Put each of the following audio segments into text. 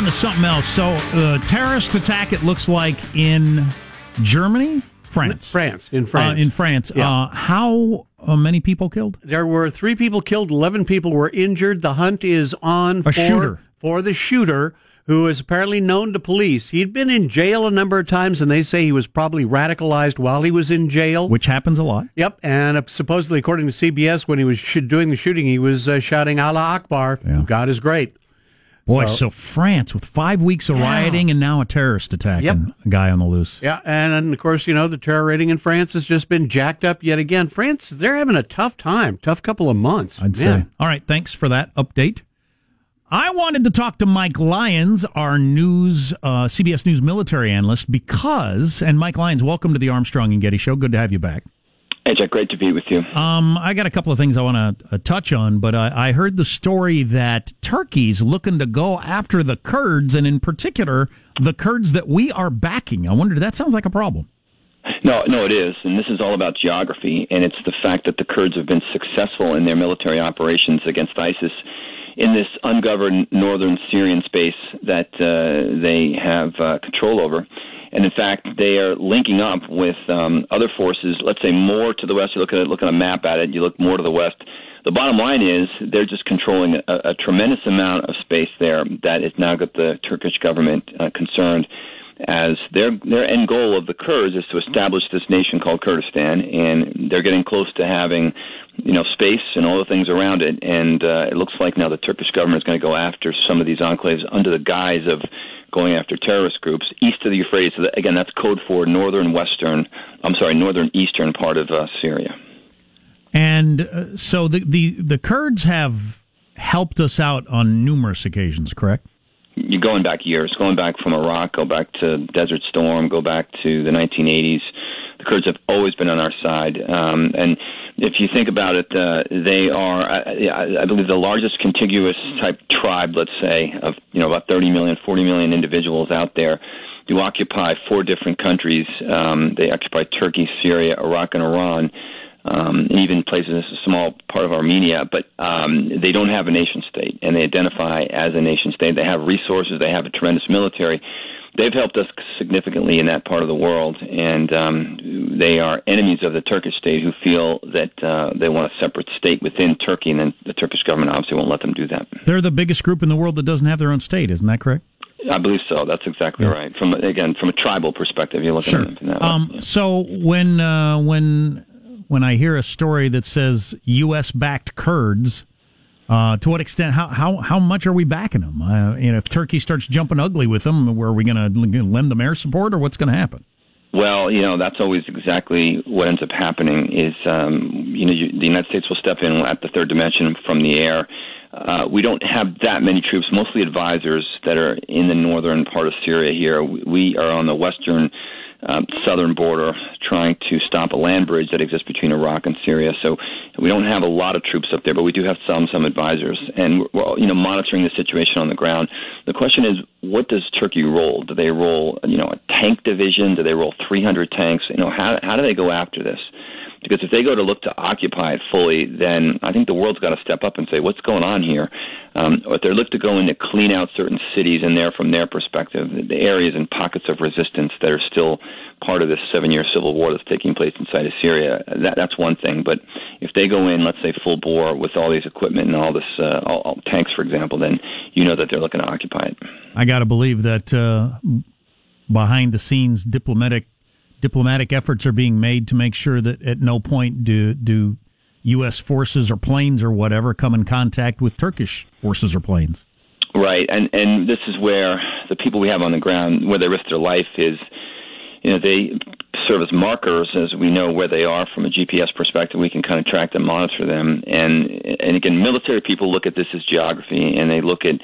on to something else. So, uh, terrorist attack. It looks like in Germany, France, France, in France, uh, in France. Yeah. Uh, how uh, many people killed? There were three people killed, eleven people were injured. The hunt is on A for, shooter. for the shooter, who is apparently known to police. He'd been in jail a number of times, and they say he was probably radicalized while he was in jail. Which happens a lot. Yep, and uh, supposedly, according to CBS, when he was sh- doing the shooting, he was uh, shouting "Allah Akbar." Yeah. God is great. Boy, So- so, France with five weeks of rioting and now a terrorist attack Yep. and a guy on the loose. Yeah, and, and of course, you know the terror rating in France has just been jacked up yet again. France, they're having a tough time, tough couple of months. I'd Man. say. All right, thanks for that update. I wanted to talk to Mike Lyons, our news uh, CBS News military analyst, because and Mike Lyons, welcome to the Armstrong and Getty Show. Good to have you back. Hey, Jack, great to be with you. Um, I got a couple of things I want to uh, touch on, but I, I heard the story that Turkey's looking to go after the Kurds, and in particular, the Kurds that we are backing. I wonder, that sounds like a problem. No, no, it is, and this is all about geography, and it's the fact that the Kurds have been successful in their military operations against ISIS in this ungoverned northern Syrian space that uh, they have uh, control over. And in fact, they are linking up with um, other forces. Let's say more to the west. You look at it, look at a map at it. You look more to the west. The bottom line is they're just controlling a, a tremendous amount of space there that has now got the Turkish government uh, concerned as their their end goal of the Kurds is to establish this nation called Kurdistan, and they're getting close to having, you know, space and all the things around it. And uh, it looks like now the Turkish government is going to go after some of these enclaves under the guise of going after terrorist groups east of the Euphrates. So that, again, that's code for northern western. I'm sorry, northern eastern part of uh, Syria. And uh, so the, the the Kurds have helped us out on numerous occasions, correct? you're going back years, going back from Iraq, go back to Desert Storm, go back to the 1980s. The Kurds have always been on our side, um, and if you think about it, uh, they are, I, I believe, the largest contiguous type tribe. Let's say of you know about 30 million, 40 million individuals out there. Do occupy four different countries. Um, they occupy Turkey, Syria, Iraq, and Iran um, even places a small part of Armenia, but um, they don't have a nation state, and they identify as a nation state. They have resources, they have a tremendous military. They've helped us significantly in that part of the world, and um, they are enemies of the Turkish state who feel that uh, they want a separate state within Turkey, and then the Turkish government obviously won't let them do that. They're the biggest group in the world that doesn't have their own state, isn't that correct? I believe so. That's exactly Yeah. right. From again, from a tribal perspective, you're looking Sure. at it from that. Um, so when uh, when when I hear a story that says U.S. backed Kurds, uh, to what extent? How how how much are we backing them? Uh, know, if Turkey starts jumping ugly with them, where are we going to lend them air support, or what's going to happen? Well, you know, that's always exactly what ends up happening is, um, you know, you, the United States will step in at the third dimension from the air. Uh, we don't have that many troops, mostly advisors that are in the northern part of Syria here. We are on the western um, southern border trying to stop a land bridge that exists between Iraq and Syria. So we don't have a lot of troops up there, but we do have some some advisors, and we're you know monitoring the situation on the ground. The question is, what does Turkey roll? Do they roll you know a tank division? Do they roll 300 tanks? You know how how do they go after this? Because if they go to look to occupy it fully, then I think the world's got to step up and say, what's going on here? Um, if they look to go in to clean out certain cities and there from their perspective, the areas and pockets of resistance that are still part of this seven-year civil war that's taking place inside of Syria, that, that's one thing. But if they go in, let's say full bore with all these equipment and all this, uh, all, all tanks, for example, then you know that they're looking to occupy it. I got to believe that uh, behind the scenes diplomatic diplomatic efforts are being made to make sure that at no point do do U.S. forces or planes or whatever come in contact with Turkish forces or planes. Right, and and this is where the people we have on the ground, where they risk their life, is you know they serve as markers as we know where they are from a GPS perspective. We can kind of track them, monitor them, and and again, military people look at this as geography, and they look at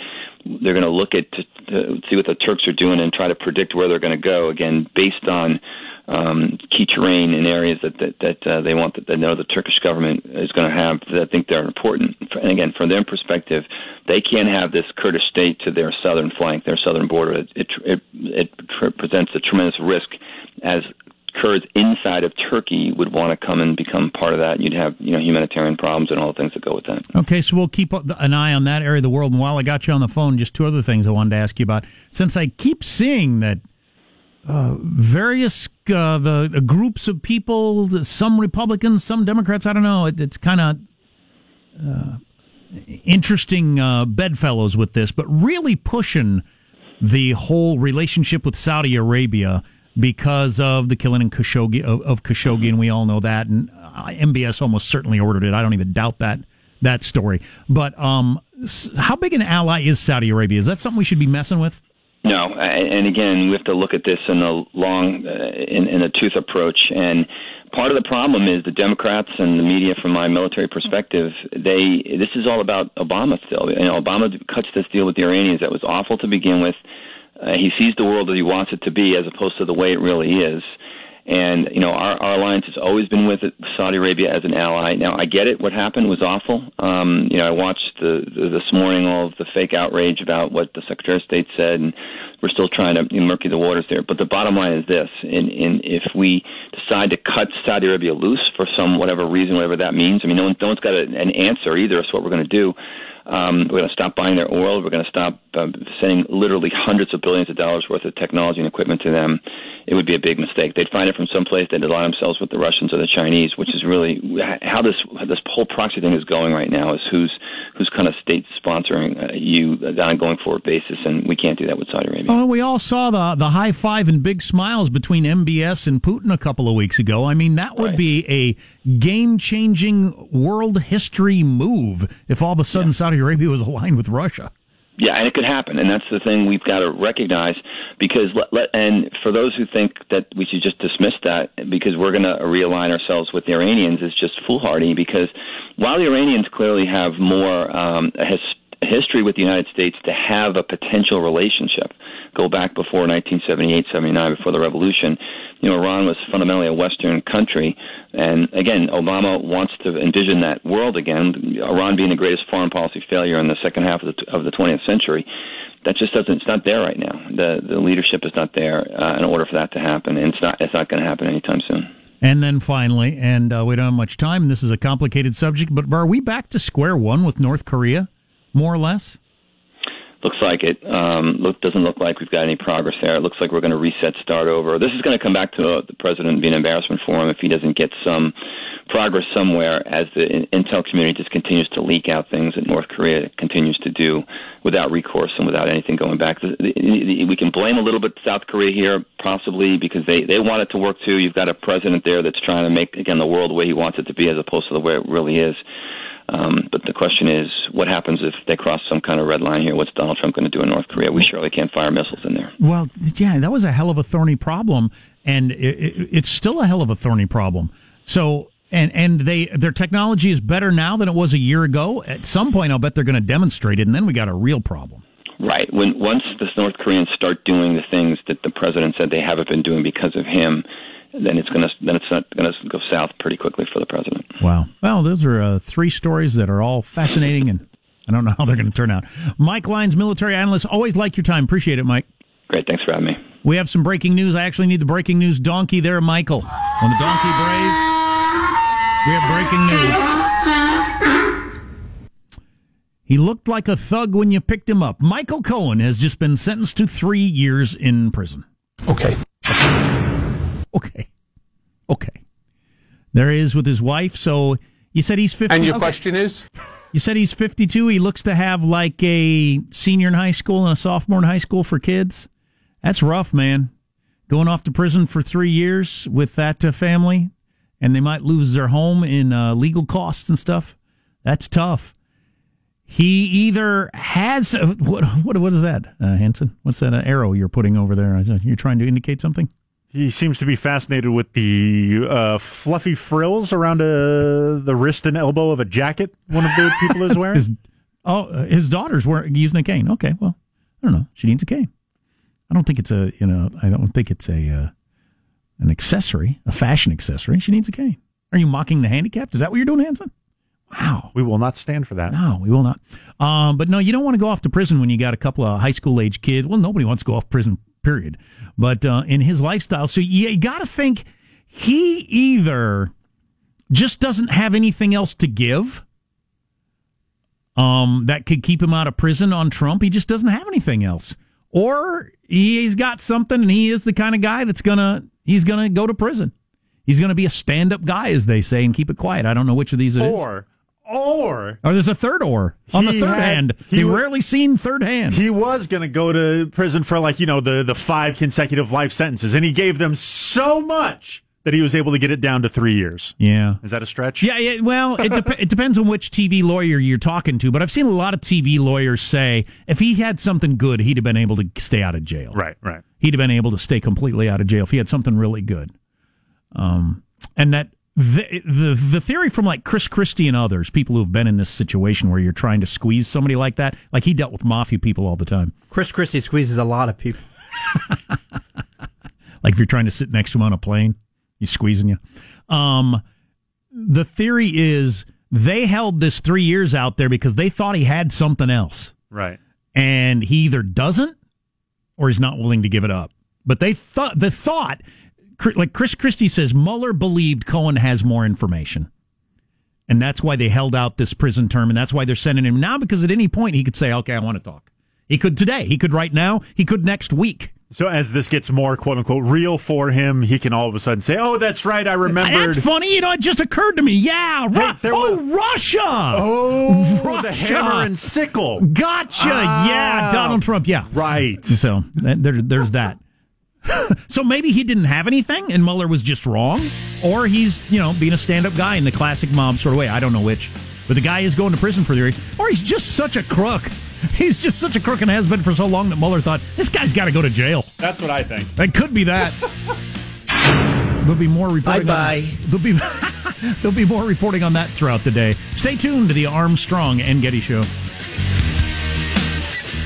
they're going to look at to, to see what the Turks are doing and try to predict where they're going to go. Again, based on um, key terrain in areas that that, that uh, they want that they know the Turkish government is going to have that I think they're important. And again, from their perspective, they can't have this Kurdish state to their southern flank, their southern border. It it it, it presents a tremendous risk as Kurds inside of Turkey would want to come and become part of that. You'd have you know humanitarian problems and all the things that go with that. Okay, so we'll keep an eye on that area of the world. And while I got you on the phone, just two other things I wanted to ask you about. Since I keep seeing that uh, various uh, the, groups of people, some Republicans, some Democrats, I don't know. It, it's kind of uh, interesting uh, bedfellows with this, but really pushing the whole relationship with Saudi Arabia because of the killing in Khashoggi of, of Khashoggi, and we all know that. And uh, MBS almost certainly ordered it. I don't even doubt that that story. But um, how big an ally is Saudi Arabia? Is that something we should be messing with? No, and again, we have to look at this in a long, uh, in, in a tooth approach. And part of the problem is the Democrats and the media, from my military perspective, they this is all about Obama still. You know, Obama cuts this deal with the Iranians that was awful to begin with. Uh, he sees the world as he wants it to be, as opposed to the way it really is. And you know, our, our alliance has always been with Saudi Arabia as an ally. Now, I get it. What happened was awful. Um, you know, I watched the, the, this morning all of the fake outrage about what the Secretary of State said, and we're still trying to you know, murky the waters there. But the bottom line is this: in, in if we decide to cut Saudi Arabia loose for some whatever reason, whatever that means, I mean, no, one, no one's got a, an answer either as to what we're going to do. Um, we're going to stop buying their oil. We're going to stop uh, sending literally hundreds of billions of dollars worth of technology and equipment to them. It would be a big mistake. They'd find it from someplace. They'd align themselves with the Russians or the Chinese, which is really how this this whole proxy thing is going right now. Is who's who's kind of state sponsoring uh, you on a going forward basis, and we can't do that with Saudi Arabia. Oh, we all saw the the high five and big smiles between MBS and Putin a couple of weeks ago. I mean, that would right. be a game changing world history move if all of a sudden yeah. Saudi Arabia was aligned with Russia. Yeah, and it could happen, and that's the thing we've got to recognize. Because let, let, and for those who think that we should just dismiss that because we're going to realign ourselves with the Iranians is just foolhardy. Because while the Iranians clearly have more um, a his, history with the United States to have a potential relationship, go back before 1978, 79, before the revolution you know, Iran was fundamentally a Western country. And again, Obama wants to envision that world again. Iran being the greatest foreign policy failure in the second half of the, of the 20th century. That just doesn't. It's not there right now. The the leadership is not there uh, in order for that to happen, and it's not. It's not going to happen anytime soon. And then finally, and uh, we don't have much time. And this is a complicated subject, but are we back to square one with North Korea, more or less? Looks like it. Um, look, doesn't look like we've got any progress there. It looks like we're going to reset, start over. This is going to come back to uh, the president being an embarrassment for him if he doesn't get some progress somewhere as the intel community just continues to leak out things that North Korea continues to do without recourse and without anything going back. We can blame a little bit South Korea here, possibly because they they want it to work too. You've got a president there that's trying to make again the world the way he wants it to be, as opposed to the way it really is. Um, but the question is, what happens if they cross some kind of red line here? What's Donald Trump going to do in North Korea? We surely can't fire missiles in there. Well, yeah, that was a hell of a thorny problem, and it, it, it's still a hell of a thorny problem. So, and and they their technology is better now than it was a year ago. At some point, I'll bet they're going to demonstrate it, and then we got a real problem. Right. When once the North Koreans start doing the things that the president said they haven't been doing because of him, then it's going to then it's not going to go south pretty quickly for the president. Wow. Well, those are uh, three stories that are all fascinating, and I don't know how they're going to turn out. Mike Lyons, military analyst. Always like your time. Appreciate it, Mike. Great. Thanks for having me. We have some breaking news. I actually need the breaking news donkey there, Michael. On the donkey brays, we have breaking news. He looked like a thug when you picked him up. Michael Cohen has just been sentenced to three years in prison. Okay. Okay. Okay. There he is with his wife. So you said he's 50. And your okay. question is? You said he's 52. He looks to have like a senior in high school and a sophomore in high school for kids. That's rough, man. Going off to prison for three years with that uh, family, and they might lose their home in uh, legal costs and stuff. That's tough. He either has what what what is that, uh, Hanson? What's that uh, arrow you're putting over there? You're trying to indicate something? He seems to be fascinated with the uh, fluffy frills around uh, the wrist and elbow of a jacket one of the people is wearing. his, oh, uh, his daughter's wearing using a cane. Okay, well, I don't know. She needs a cane. I don't think it's a you know. I don't think it's a uh, an accessory, a fashion accessory. She needs a cane. Are you mocking the handicapped? Is that what you're doing, Hanson? Wow. We will not stand for that. No, we will not. Um, but no, you don't want to go off to prison when you got a couple of high school age kids. Well, nobody wants to go off prison period. But uh, in his lifestyle, so you, got to think he either just doesn't have anything else to give um, that could keep him out of prison on Trump. He just doesn't have anything else. Or he's got something and he is the kind of guy that's gonna he's gonna go to prison. He's gonna be a stand up guy, as they say, and keep it quiet. I don't know which of these it is. Or, or Or there's a third or on the third had- hand. he rarely seen third hand. he was going to go to prison for like, you know, the, the five consecutive life sentences, and he gave them so much that he was able to get it down to three years. yeah. Is that a stretch? Yeah, yeah. Well, it, dep- it depends on which TV lawyer you're talking to, but I've seen a lot of TV lawyers say if he had something good, he'd have been able to stay out of jail. Right, right. He'd have been able to stay completely out of jail if he had something really good. Um, and that the, the the theory from like Chris Christie and others, people who've been in this situation where you're trying to squeeze somebody like that, like he dealt with mafia people all the time. Chris Christie squeezes a lot of people. Like if you're trying to sit next to him on a plane, he's squeezing you. Um, the theory is they held this three years out there because they thought he had something else, Right. and he either doesn't or he's not willing to give it up. But they thought the thought, like Chris Christie says, Mueller believed Cohen has more information. And that's why they held out this prison term, and that's why they're sending him now. Because at any point he could say, "Okay, I want to talk." He could today. He could right now. He could next week. So as this gets more quote unquote real for him, he can all of a sudden say, "Oh, that's right, I remembered." That's funny. You know, it just occurred to me. Yeah. Ru- there oh, was- Russia. Oh, the hammer and sickle. Gotcha. Ah. yeah. Donald Trump. Yeah. Right. So there's that. so maybe he didn't have anything and Mueller was just wrong, or he's, you know, being a stand up guy in the classic mob sort of way. I don't know which. But the guy is going to prison for the or he's just such a crook. He's just such a crook and has been for so long that Mueller thought, this guy's got to go to jail. That's what I think. It could be that. There'll be more reporting. Bye-bye. There'll be there'll be more reporting on that throughout the day. Stay tuned to the Armstrong and Getty Show.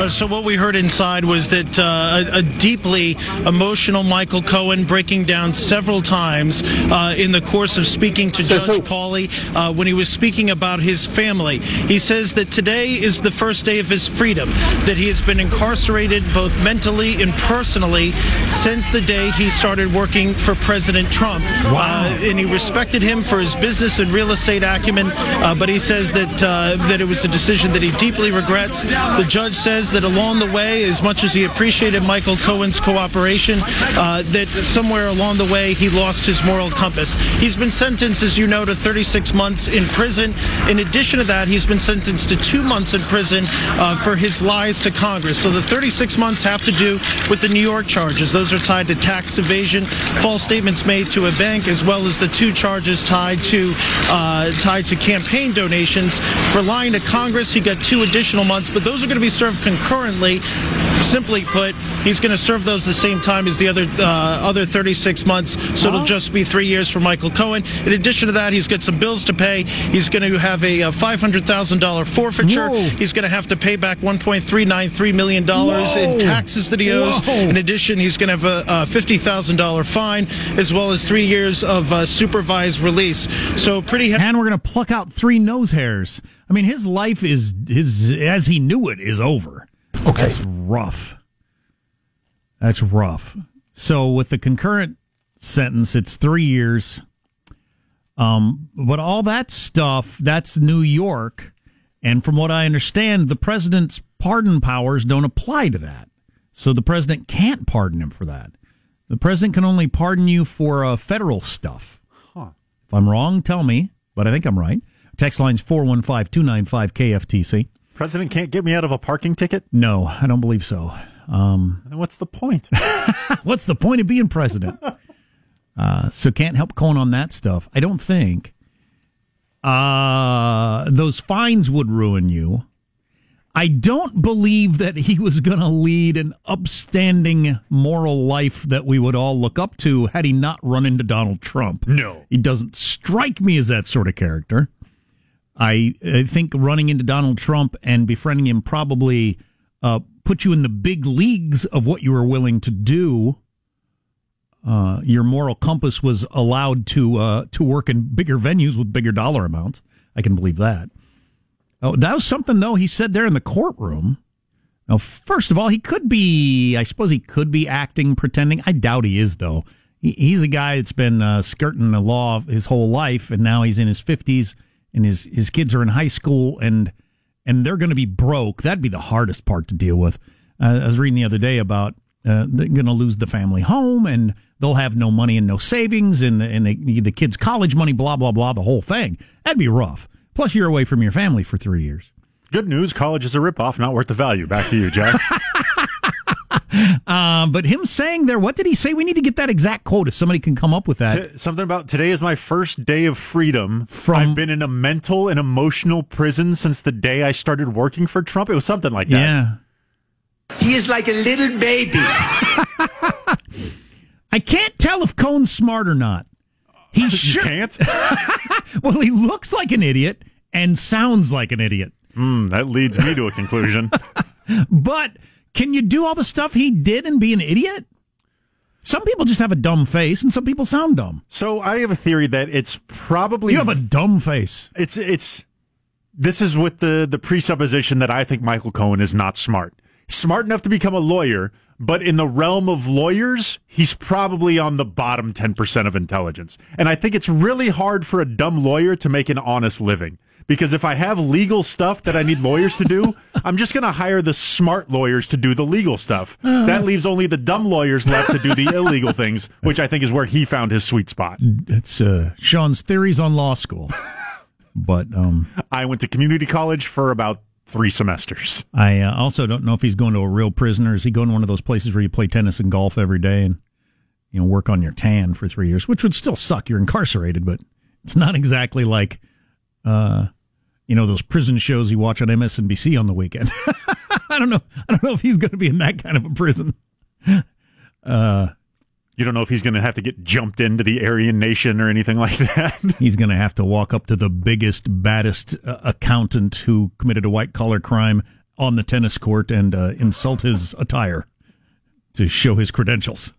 Uh, so what we heard inside was that uh, a, a deeply emotional Michael Cohen breaking down several times uh, in the course of speaking to Judge Pauley uh, when he was speaking about his family. He says that today is the first day of his freedom, that he has been incarcerated both mentally and personally since the day he started working for President Trump. Wow. and he respected him for his business and real estate acumen, uh, but he says that uh, that it was a decision that he deeply regrets. The judge says that along the way, as much as he appreciated Michael Cohen's cooperation, uh, that somewhere along the way he lost his moral compass. He's been sentenced, as you know, to 36 months in prison. In addition to that, he's been sentenced to two months in prison uh, for his lies to Congress. So the 36 months have to do with the New York charges. Those are tied to tax evasion, false statements made to a bank, as well as the two charges tied to uh, tied to campaign donations for lying to Congress. He got two additional months, but those are going to be served concurrently. Simply put, he's going to serve those the same time as the other uh, other 36 months. So it'll just be three years for Michael Cohen. In addition to that, he's got some bills to pay. He's going to have a, uh $500,000 forfeiture. Whoa. He's going to have to pay back $1.393 million in taxes that he owes. Whoa. In addition, he's going to have a, a $50,000 fine as well as three years of uh, supervised release. So pretty. And we're going to pluck out three nose hairs. I mean, his life is his as he knew it is over. Okay, that's rough. That's rough. So with the concurrent sentence, it's three years. Um, but all that stuff, that's New York, and from what I understand, the president's pardon powers don't apply to that. So the president can't pardon him for that. The president can only pardon you for uh, federal stuff. If I'm wrong, tell me, but I think I'm right. Text line's 415 295 KFTC. President can't get me out of a parking ticket. No, I don't believe so. Um, Then what's the point? what's the point of being president? Uh, so can't help Cohen on that stuff. I don't think. Uh, those fines would ruin you. I don't believe that he was going to lead an upstanding moral life that we would all look up to had he not run into Donald Trump. No. He doesn't strike me as that sort of character. I, I think running into Donald Trump and befriending him probably uh, put you in the big leagues of what you were willing to do. Uh, your moral compass was allowed to uh, to work in bigger venues with bigger dollar amounts. I can believe that. Oh, that was something though he said there in the courtroom. Now, first of all, he could be. I suppose he could be acting, pretending. I doubt he is though. He, he's a guy that's been uh, skirting the law his whole life, and now he's in his fifties, and his his kids are in high school, and and they're going to be broke. That'd be the hardest part to deal with. Uh, I was reading the other day about uh, they're going to lose the family home, and they'll have no money and no savings, and and they, the kids' college money, blah blah blah, the whole thing. That'd be rough. Plus, you're away from your family for three years. Good news, college is a ripoff, not worth the value. Back to you, Jack. Um, but him saying there, what did he say? We need to get that exact quote if somebody can come up with that. T- something about today is my first day of freedom. From- I've been in a mental and emotional prison since the day I started working for Trump. It was something like that. Yeah. He is like a little baby. I can't tell if Cohen's smart or not. He You sure can't? well, he looks like an idiot and sounds like an idiot. Hmm, that leads me to a conclusion. But can you do all the stuff he did and be an idiot? Some people just have a dumb face, and some people sound dumb. So I have a theory that it's probably You have a dumb face. it's it's this is with the the presupposition that I think Michael Cohen is not smart. Smart enough to become a lawyer, but in the realm of lawyers, he's probably on the bottom 10% of intelligence. And I think it's really hard for a dumb lawyer to make an honest living. Because if I have legal stuff that I need lawyers to do, I'm just going to hire the smart lawyers to do the legal stuff. That leaves only the dumb lawyers left to do the illegal things, which I think is where he found his sweet spot. It's uh, Sean's theories on law school. But um, I went to community college for about three semesters. I uh, also don't know if he's going to a real prison or is he going to one of those places where you play tennis and golf every day and you know work on your tan for three years, which would still suck. You're incarcerated, but it's not exactly like uh, you know those prison shows you watch on MSNBC on the weekend. I don't know. I don't know if he's going to be in that kind of a prison. You don't know if he's going to have to get jumped into the Aryan Nation or anything like that. He's going to have to walk up to the biggest, baddest uh, accountant who committed a white collar crime on the tennis court and uh, insult his attire to show his credentials.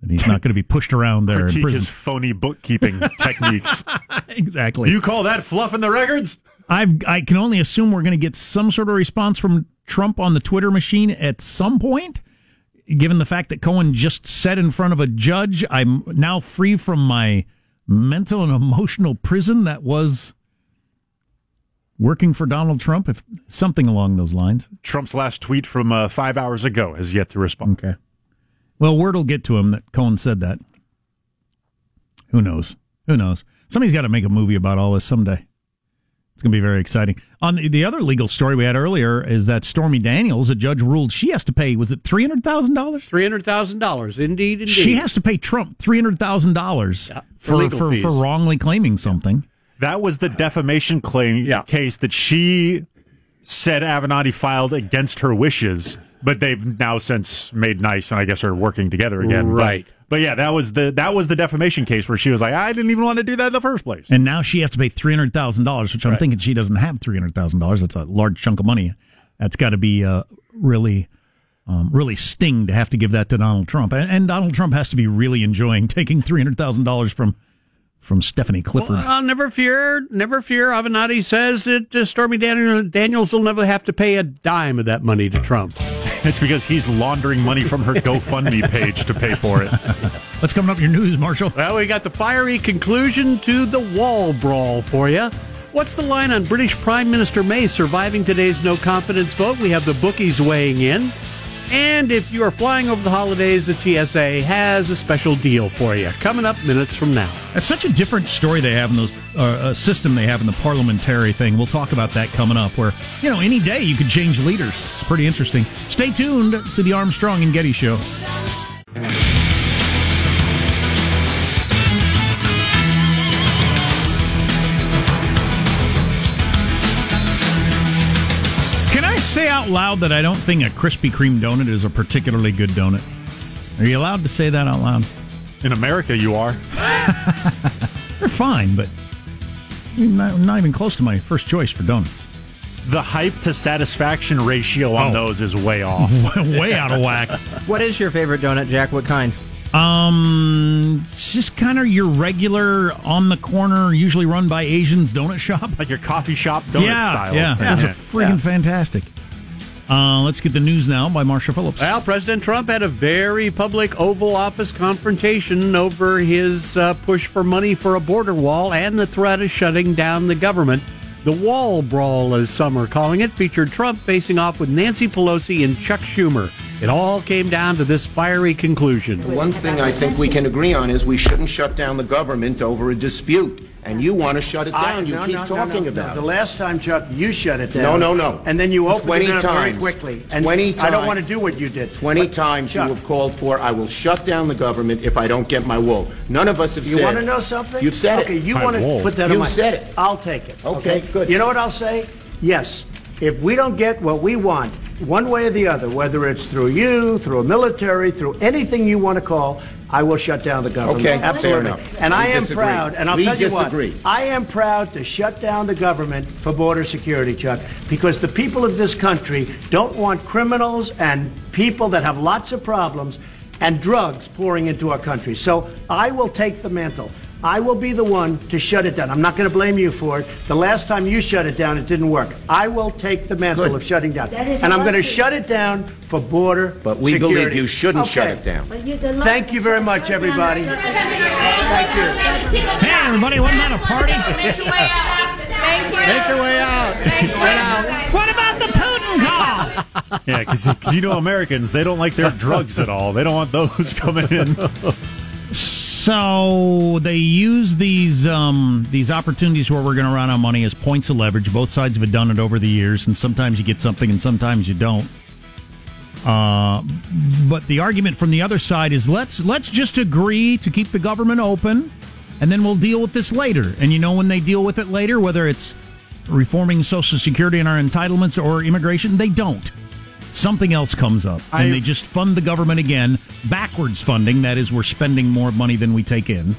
And he's not going to be pushed around there Critique his phony bookkeeping techniques. exactly. You call that fluffing the records? I've, I can only assume we're going to get some sort of response from Trump on the Twitter machine at some point. Given the fact that Cohen just said in front of a judge, I'm now free from my mental and emotional prison that was working for Donald Trump, if something along those lines. Trump's last tweet from uh, five hours ago has yet to respond. Okay. Well, word will get to him that Cohen said that. Who knows? Who knows? Somebody's got to make a movie about all this someday. It's going to be very exciting. On the, the other legal story we had earlier is that Stormy Daniels, a judge ruled she has to pay, was it $300,000? $300,000. Indeed, indeed. She has to pay Trump $300,000 Yeah, for for, for, for wrongly claiming something. That was the defamation claim Yeah. case that she said Avenatti filed against her wishes, but they've now since made nice and I guess are working together again. But- Right. But, yeah, that was the that was the defamation case where she was like, I didn't even want to do that in the first place. And now she has to pay three hundred thousand dollars, which I'm thinking she doesn't have three hundred thousand dollars. That's a large chunk of money. That's got to be uh, really, um, really sting to have to give that to Donald Trump, and, and Donald Trump has to be really enjoying taking three hundred thousand dollars from from Stephanie Clifford. Well, never fear, never fear. Avenatti says that uh, Stormy Daniel- Daniels will never have to pay a dime of that money to Trump. It's because he's laundering money from her GoFundMe page to pay for it. What's coming up in your news, Marsha? Well, we got the fiery conclusion to the wall brawl for you. What's the line on British Prime Minister May surviving today's no confidence vote? We have the bookies weighing in. And if you are flying over the holidays, the TSA has a special deal for you. Coming up minutes from now. That's such a different story they have in those uh, uh, system they have in the parliamentary thing. We'll talk about that coming up. Where you know any day you could change leaders. It's pretty interesting. Stay tuned to the Armstrong and Getty Show. Out loud that I don't think a Krispy Kreme donut is a particularly good donut? Are you allowed to say that out loud? In America, you are. They're fine, but not, not even close to my first choice for donuts. The hype to satisfaction ratio on Oh. those is way off. Way out of whack. What is your favorite donut, Jack? What kind? Um, it's just kind of your regular on the corner, usually run by Asians donut shop. like your coffee shop donut yeah, style. Yeah, those are freaking fantastic. Uh, let's get the news now by Marsha Phillips. Well, President Trump had a very public Oval Office confrontation over his uh, push for money for a border wall and the threat of shutting down the government. The wall brawl, as some are calling it, featured Trump facing off with Nancy Pelosi and Chuck Schumer. It all came down to this fiery conclusion. The One thing I think we can agree on is we shouldn't shut down the government over a dispute. And you want to shut it down. you no, keep no, no, talking no, about no. The last time, Chuck, you shut it down. no, no. No. And then you opened it up very times. quickly. And 20 times. I don't want to do what you did. 20 But, times Chuck, you have called for, I will shut down the government if I don't get my wall. None of us have You said. You want to know something? You've said okay, it. you want to put that You on my... said it. I'll take it. Okay, good. You know what I'll say? Yes. If we don't get what we want, one way or the other, whether it's through you, through a military, through anything you want to call, I will shut down the government. Okay, fair Absolutely. enough. And We I am disagree. proud, and I'll We tell you disagree. what, I am proud to shut down the government for border security, Chuck, because the people of this country don't want criminals and people that have lots of problems and drugs pouring into our country. So I will take the mantle. I will be the one to shut it down. I'm not going to blame you for it. The last time you shut it down, it didn't work. I will take the mantle Good. of shutting down. And I'm going to shut it down for border But we security. believe you shouldn't shut it down. But you- the law- Thank you very much, everybody. Thank you. Hey, everybody, wasn't that a party? Make your way out. Thank you. Make your way out. Make your way out. what about the Putin call? Yeah, because you know Americans, they don't like their drugs at all. They don't want those coming in. So they use these um, these opportunities where we're going to run out of money as points of leverage. Both sides have done it over the years, and sometimes you get something, and sometimes you don't. Uh, but the argument from the other side is let's let's just agree to keep the government open, and then we'll deal with this later. And you know when they deal with it later, whether it's reforming Social Security and our entitlements or immigration, they don't. Something else comes up, and I've- they just fund the government again, backwards funding. That is, we're spending more money than we take in.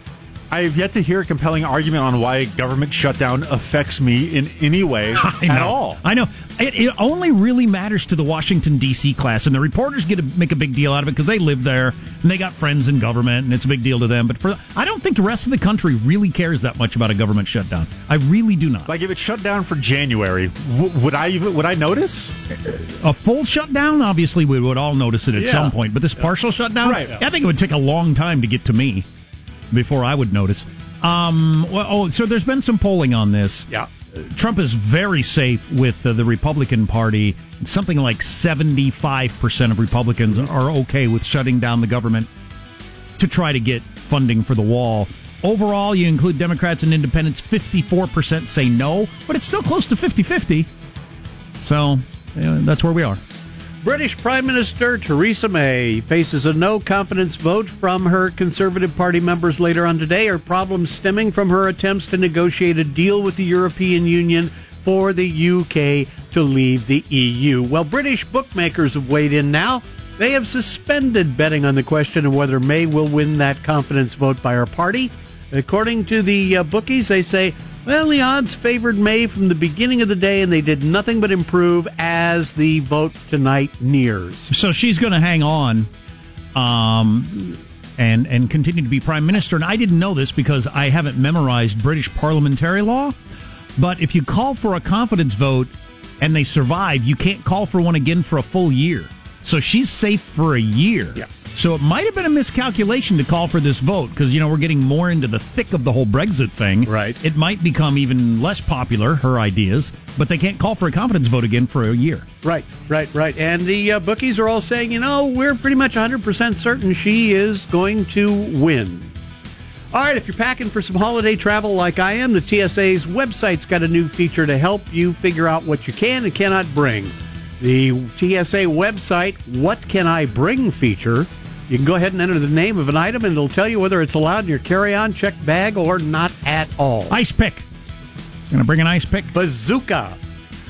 I have yet to hear a compelling argument on why a government shutdown affects me in any way at all. I know. It, it only really matters to the Washington D.C. class, and the reporters get to make a big deal out of it because they live there and they got friends in government, and it's a big deal to them. But for I don't think the rest of the country really cares that much about a government shutdown. I really do not. Like if it shut down for January, w- would I even would I notice? A full shutdown, obviously, we would all notice it at Yeah. some point. But this partial shutdown, Right. I think it would take a long time to get to me before I would notice. Um, well, oh, so there's been some polling on this. Yeah. Trump is very safe with uh, the Republican Party. Something like 75% of Republicans are okay with shutting down the government to try to get funding for the wall. Overall, you include Democrats and independents, 54% say no, but it's still close to 50 50. So uh, that's where we are. British Prime Minister Theresa May faces a no confidence vote from her Conservative Party members later on today. Her problems stemming from her attempts to negotiate a deal with the European Union for the UK to leave the EU. Well, British bookmakers have weighed in now. They have suspended betting on the question of whether May will win that confidence vote by her party. According to the uh, bookies, they say, well, the odds favored May from the beginning of the day, and they did nothing but improve as the vote tonight nears. So she's going to hang on um, and, and continue to be prime minister. And I didn't know this because I haven't memorized British parliamentary law. But if you call for a confidence vote and they survive, you can't call for one again for a full year. So she's safe for a year. Yeah. So it might have been a miscalculation to call for this vote because, you know, we're getting more into the thick of the whole Brexit thing. Right. It might become even less popular, her ideas, but they can't call for a confidence vote again for a year. Right, right, right. And the uh, bookies are all saying, you know, we're pretty much 100% certain she is going to win. All right, if you're packing for some holiday travel like I am, the TSA's website's got a new feature to help you figure out what you can and cannot bring. The TSA website, What Can I Bring feature, you can go ahead and enter the name of an item and it'll tell you whether it's allowed in your carry on, checked bag, or not at all. Ice pick. Gonna bring an ice pick? Bazooka.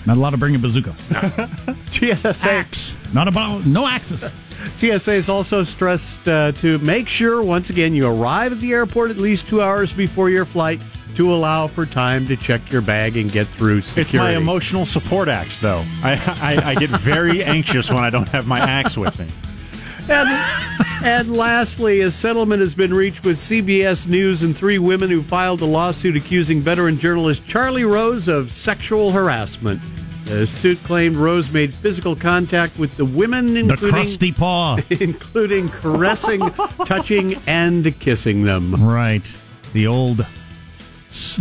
Not allowed to bring a bazooka. TSA. Axe. Not about no axes. TSA is also stressed uh, to make sure, once again, you arrive at the airport at least two hours before your flight to allow for time to check your bag and get through security. It's my emotional support axe, though. I, I, I get very anxious when I don't have my axe with me. And, and lastly, a settlement has been reached with CBS News and three women who filed a lawsuit accusing veteran journalist Charlie Rose of sexual harassment. The suit claimed Rose made physical contact with the women, including the crusty paw, including caressing, touching, and kissing them. Right, the old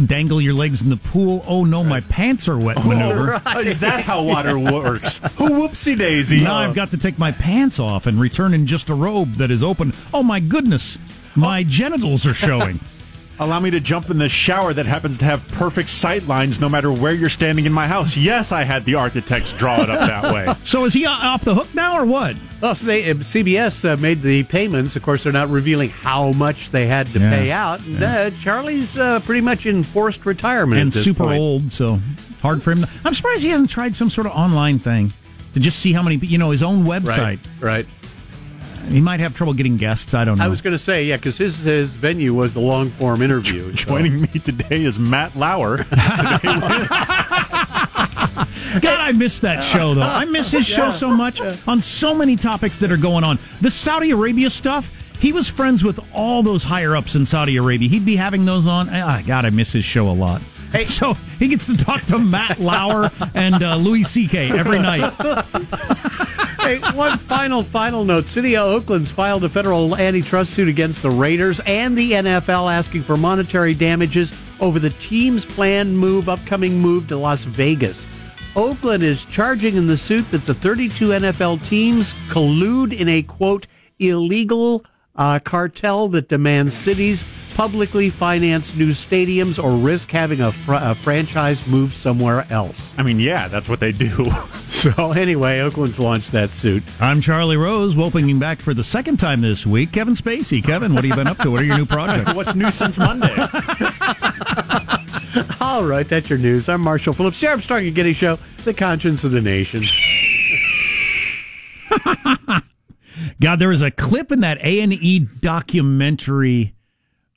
dangle your legs in the pool. Oh no, my pants are wet. Oh, maneuver. Oh, right. Is that how water works? Whoopsie daisy! Now I've got to take my pants off and return in just a robe that is open. Oh my goodness, my genitals are showing. Allow me to jump in the shower that happens to have perfect sight lines no matter where you're standing in my house. Yes, I had the architects draw it up that way. so is he off the hook now or what? Oh, so they, uh, CBS uh, made the payments. Of course, they're not revealing how much they had to Yeah. pay out. And, Yeah. uh, Charlie's uh, pretty much in forced retirement and at this super point. old, so hard for him. To, I'm surprised he hasn't tried some sort of online thing to just see how many. You know, his own website. Right. right. He might have trouble getting guests. I don't know. I was going to say, yeah, because his, his venue was the long form interview. so- Joining me today is Matt Lauer. God, I miss that show though. I miss his show so much on so many topics that are going on. The Saudi Arabia stuff. He was friends with all those higher ups in Saudi Arabia. He'd be having those on. Ah, God, I miss his show a lot. Hey, so he gets to talk to Matt Lauer and uh, Louis C.K. every night. hey, one final, final note. City of Oakland's filed a federal antitrust suit against the Raiders and the NFL asking for monetary damages over the team's planned move, upcoming move to Las Vegas. Oakland is charging in the suit that the 32 NFL teams collude in a, quote, illegal uh, cartel that demands cities publicly finance new stadiums or risk having a, fr- a franchise move somewhere else. I mean, yeah, that's what they do. So anyway, Oakland's launched that suit. I'm Charlie Rose, welcoming back for the second time this week, Kevin Spacey. Kevin, what have you been up to? What are your new projects? What's new since Monday? All right, that's your news. I'm Marsha Phillips, the Armstrong and Getty Show, the conscience of the nation. God, there was a clip in that A and E documentary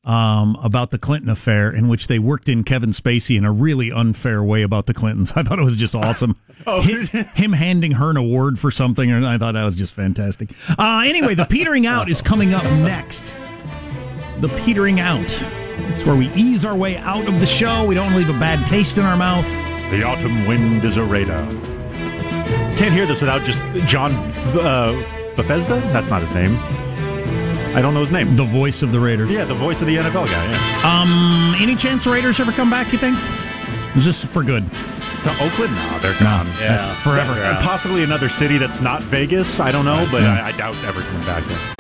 um, about the Clinton affair in which they worked in Kevin Spacey in a really unfair way about the Clintons. I thought it was just awesome. Oh. him, him handing her an award for something, and I thought that was just fantastic. Uh, anyway, the petering out is coming up next. The petering out. It's where we ease our way out of the show. We don't leave a bad taste in our mouth. The autumn wind is a Raider. Can't hear this without just John uh, Bethesda. That's not his name. I don't know his name. The voice of the Raiders. Yeah, the voice of the NFL guy. Yeah. Um, any chance the Raiders ever come back? You think? Is this for good? To Oakland? No, they're gone. That's forever. Uh, Possibly another city that's not Vegas. I don't know, but Yeah. I, I doubt ever coming back there.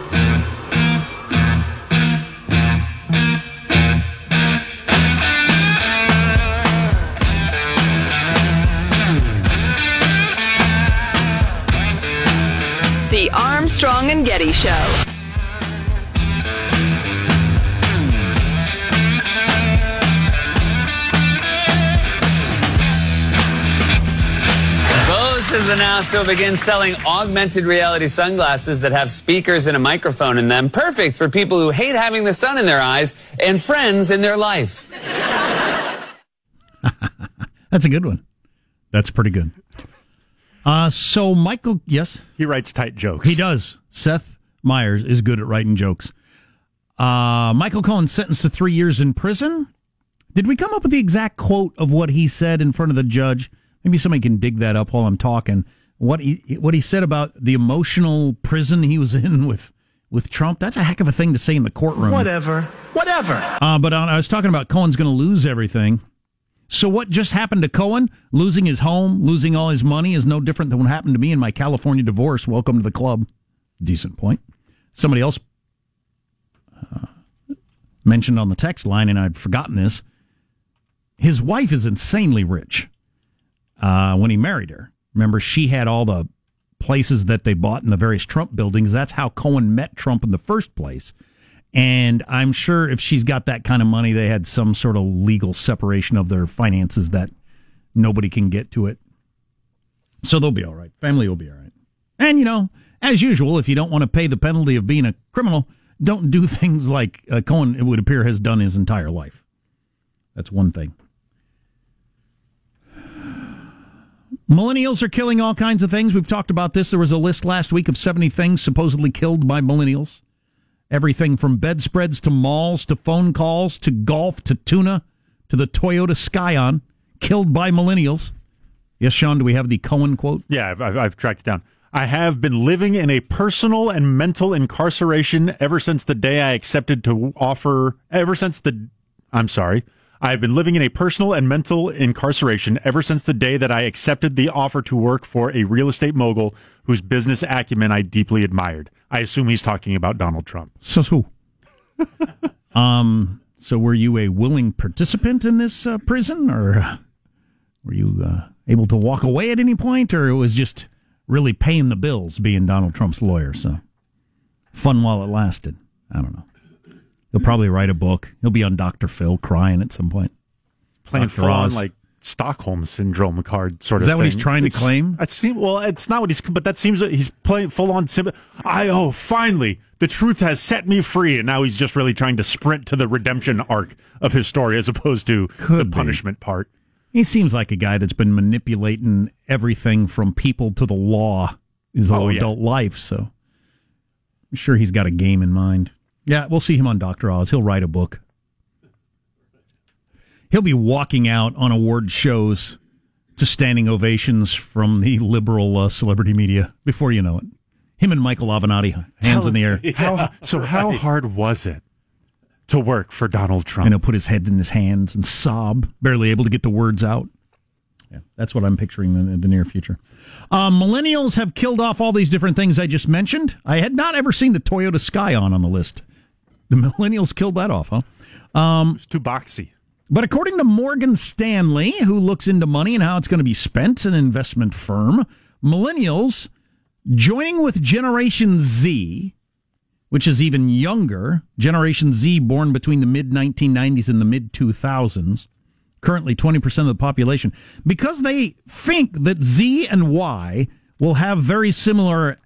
Has announced it begin selling augmented reality sunglasses that have speakers and a microphone in them, perfect for people who hate having the sun in their eyes and friends in their life. That's a good one. That's pretty good. Uh, so Michael, yes, He writes tight jokes. he does. Seth Meyers is good at writing jokes. Uh, Michael Cohen sentenced to three years in prison. Did we come up with the exact quote of what he said in front of the judge? Maybe somebody can dig that up while I'm talking. What he what he said about the emotional prison he was in with with Trump. That's a heck of a thing to say in the courtroom. Whatever. Whatever. Uh, but on, I was talking about Cohen's going to lose everything. So what just happened to Cohen? Losing his home, losing all his money is no different than what happened to me in my California divorce. Welcome to the club. Decent point. Somebody else uh, mentioned on the text line, and I'd forgotten this. His wife is insanely rich. Uh, when he married her, remember she had all the places that they bought in the various Trump buildings. That's how Cohen met Trump in the first place. And I'm sure if she's got that kind of money, they had some sort of legal separation of their finances that nobody can get to it So they'll be all right. Family will be all right. And, you know, as usual, if you don't want to pay the penalty of being a criminal, don't do things like uh, Cohen, it would appear, has done his entire life. That's one thing. Millennials are killing all kinds of things. We've talked about this. There was a list last week of 70 things supposedly killed by millennials. Everything from bedspreads to malls to phone calls to golf to tuna to the Toyota Scion killed by millennials. Yes, Sean, do we have the Cohen quote? Yeah, I've, I've, I've tracked it down. I have been living in a personal and mental incarceration ever since the day I accepted to offer, ever since the, I'm sorry, I have been living in a personal and mental incarceration ever since the day that I accepted the offer to work for a real estate mogul whose business acumen I deeply admired. I assume he's talking about Donald Trump. So who? um. So were you a willing participant in this uh, prison, or were you uh, able to walk away at any point, or it was just really paying the bills being Donald Trump's lawyer? So fun while it lasted. I don't know. He'll probably write a book. He'll be on Dr. Phil crying at some point. Playing full on like Stockholm syndrome card sort of. Is that what he's thing. trying to claim? It seem, well, it's not what he's, but that seems that he's playing full on. Sim- I oh, finally, the truth has set me free, and now he's just really trying to sprint to the redemption arc of his story as opposed to the be. punishment part. He seems like a guy that's been manipulating everything from people to the law his oh, whole Oh, yeah. adult life. So I'm sure he's got a game in mind. Yeah, we'll see him on Dr. Oz. He'll write a book. He'll be walking out on award shows to standing ovations from the liberal uh, celebrity media before you know it. Him and Michael Avenatti, hands Tell- in the air. How, so how hard was it to work for Donald Trump? And he'll put his head in his hands and sob, barely able to get the words out. Yeah, that's what I'm picturing in, in the near future. Um, millennials have killed off all these different things I just mentioned. I had not ever seen the Toyota Scion on the list. The millennials killed that off, huh? Um, it's too boxy. But according to Morgan Stanley, who looks into money and how it's going to be spent, an investment firm, millennials joining with Generation Z, which is even younger, Generation Z born between the mid 1990s and the mid 2000s, currently 20% of the population, because they think that Z and Y will have very similar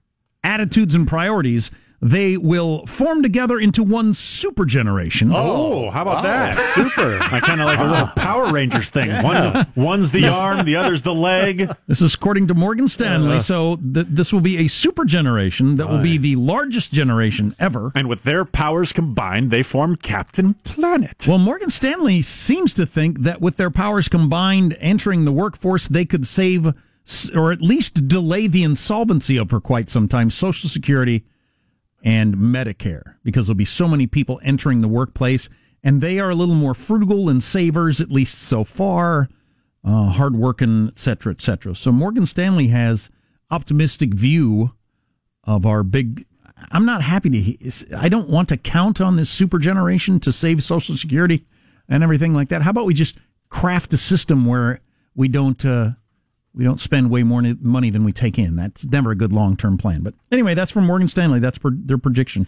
attitudes and priorities. They will form together into one super generation. Oh, how about that? Super. I kind of like a little Power Rangers thing. One, one's the arm, the other's the leg. This is according to Morgan Stanley. Uh. so th- this will be a super generation that will be the largest generation ever. And with their powers combined, they form Captain Planet. Well, Morgan Stanley seems to think that with their powers combined entering the workforce, they could save or at least delay the insolvency of for quite some time Social Security and Medicare because there'll be so many people entering the workplace and they are a little more frugal and savers, at least so far, uh, hardworking, et cetera, et cetera. So Morgan Stanley has optimistic view of our big. I'm not happy to. I don't want to count on this super generation to save Social Security and everything like that. How about we just craft a system where we don't uh, we don't spend way more money than we take in? That's never a good long term plan. But anyway, that's from Morgan Stanley. That's per, their projection.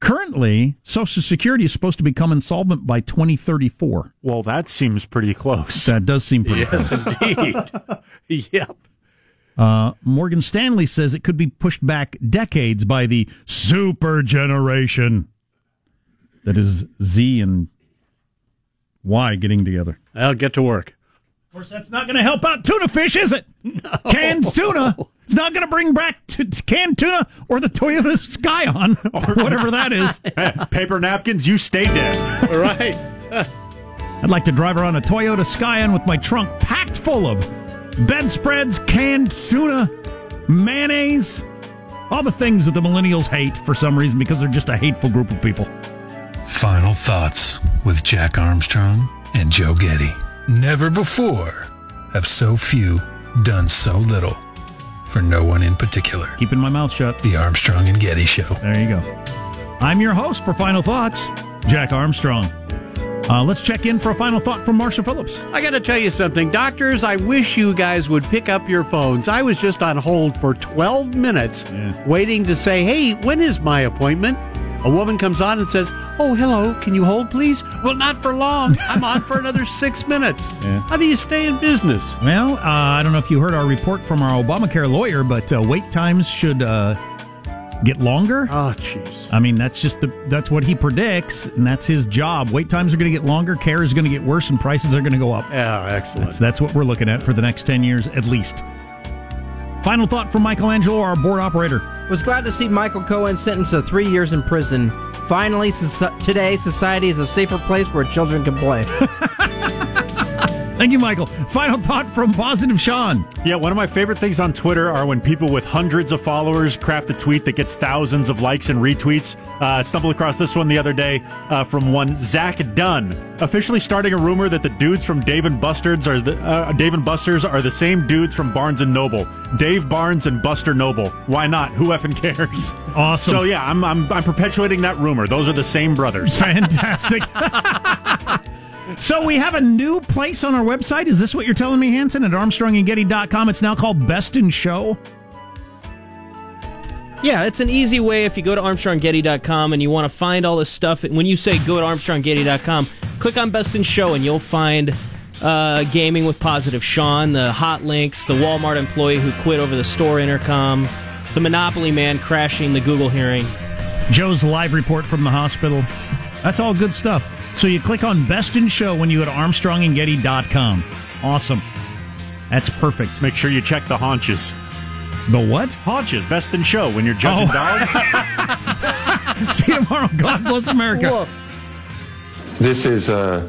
Currently, Social Security is supposed to become insolvent by 2034. Well, that seems pretty close. That does seem pretty Yes, close. Yes, indeed. yep. Uh, Morgan Stanley says it could be pushed back decades by the super generation that is Z and Y getting together. I'll get to work. Of course, that's not going to help out tuna fish, is it? No. Canned tuna. It's not going to bring back t- t- canned tuna or the Toyota Scion or whatever that is. Paper napkins, you stay dead. All right. I'd like to drive around a Toyota Scion with my trunk packed full of bedspreads, canned tuna, mayonnaise, all the things that the millennials hate for some reason because they're just a hateful group of people. Final thoughts with Jack Armstrong and Joe Getty. Never before have so few done so little for no one in particular. Keeping my mouth shut. The Armstrong and Getty Show. There you go. I'm your host for Final Thoughts, Jack Armstrong. Uh, let's check in for a final thought from Marsha Phillips. I got to tell you something. Doctors, I wish you guys would pick up your phones. I was just on hold for 12 minutes waiting to say, hey, when is my appointment? A woman comes on and says, Oh, hello. Can you hold, please? Well, not for long. I'm on for another six minutes. Yeah. How do you stay in business? Well, uh, I don't know if you heard our report from our Obamacare lawyer, but uh, wait times should uh, get longer. Oh, jeez. I mean, that's just the that's what he predicts, and that's his job. Wait times are going to get longer, care is going to get worse, and prices are going to go up. Yeah, excellent. That's, that's what we're looking at for the next ten years at least. Final thought from Michelangelo, our board operator. Was glad to see Michael Cohen sentenced to three years in prison. Finally, soci- today, society is a safer place where children can play. Thank you, Michael. Final thought from Positive Sean. Yeah, one of my favorite things on Twitter are when people with hundreds of followers craft a tweet that gets thousands of likes and retweets. Uh, I stumbled across this one the other day uh, from one Zach Dunn, officially starting a rumor that the dudes from Dave and Buster's are the uh, Dave and Buster's are the same dudes from Barnes and Noble. Dave Barnes and Buster Noble. Why not? Who effing cares? Awesome. So yeah, I'm I'm, I'm perpetuating that rumor. Those are the same brothers. Fantastic. so we have a new place on our website. Is this what you're telling me, Hanson? At ArmstrongandGetty.com. It's now called Best in Show. Yeah, it's an easy way if you go to ArmstrongGetty.com and you want to find all this stuff. When you say go to ArmstrongGetty.com, click on Best in Show and you'll find uh, Gaming with Positive Sean, the hot links, the Walmart employee who quit over the store intercom, the Monopoly man crashing the Google hearing. Joe's live report from the hospital. That's all good stuff. So you click on Best in Show when you go to ArmstrongandGetty.com. Awesome. That's perfect. Make sure you check the haunches. The what? Haunches, best in show when you're judging Oh. dogs. See you tomorrow. God bless America. This is a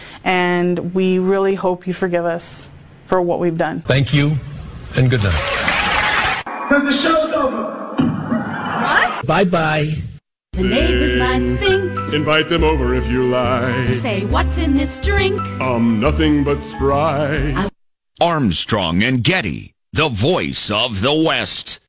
and we really hope you forgive us for what we've done. Thank you, and good night. Because the show's over. What? Bye bye. The neighbors might think, Invite them over if you like. say, what's in this drink? Um, nothing but Sprite. Armstrong and Getty, the voice of the West.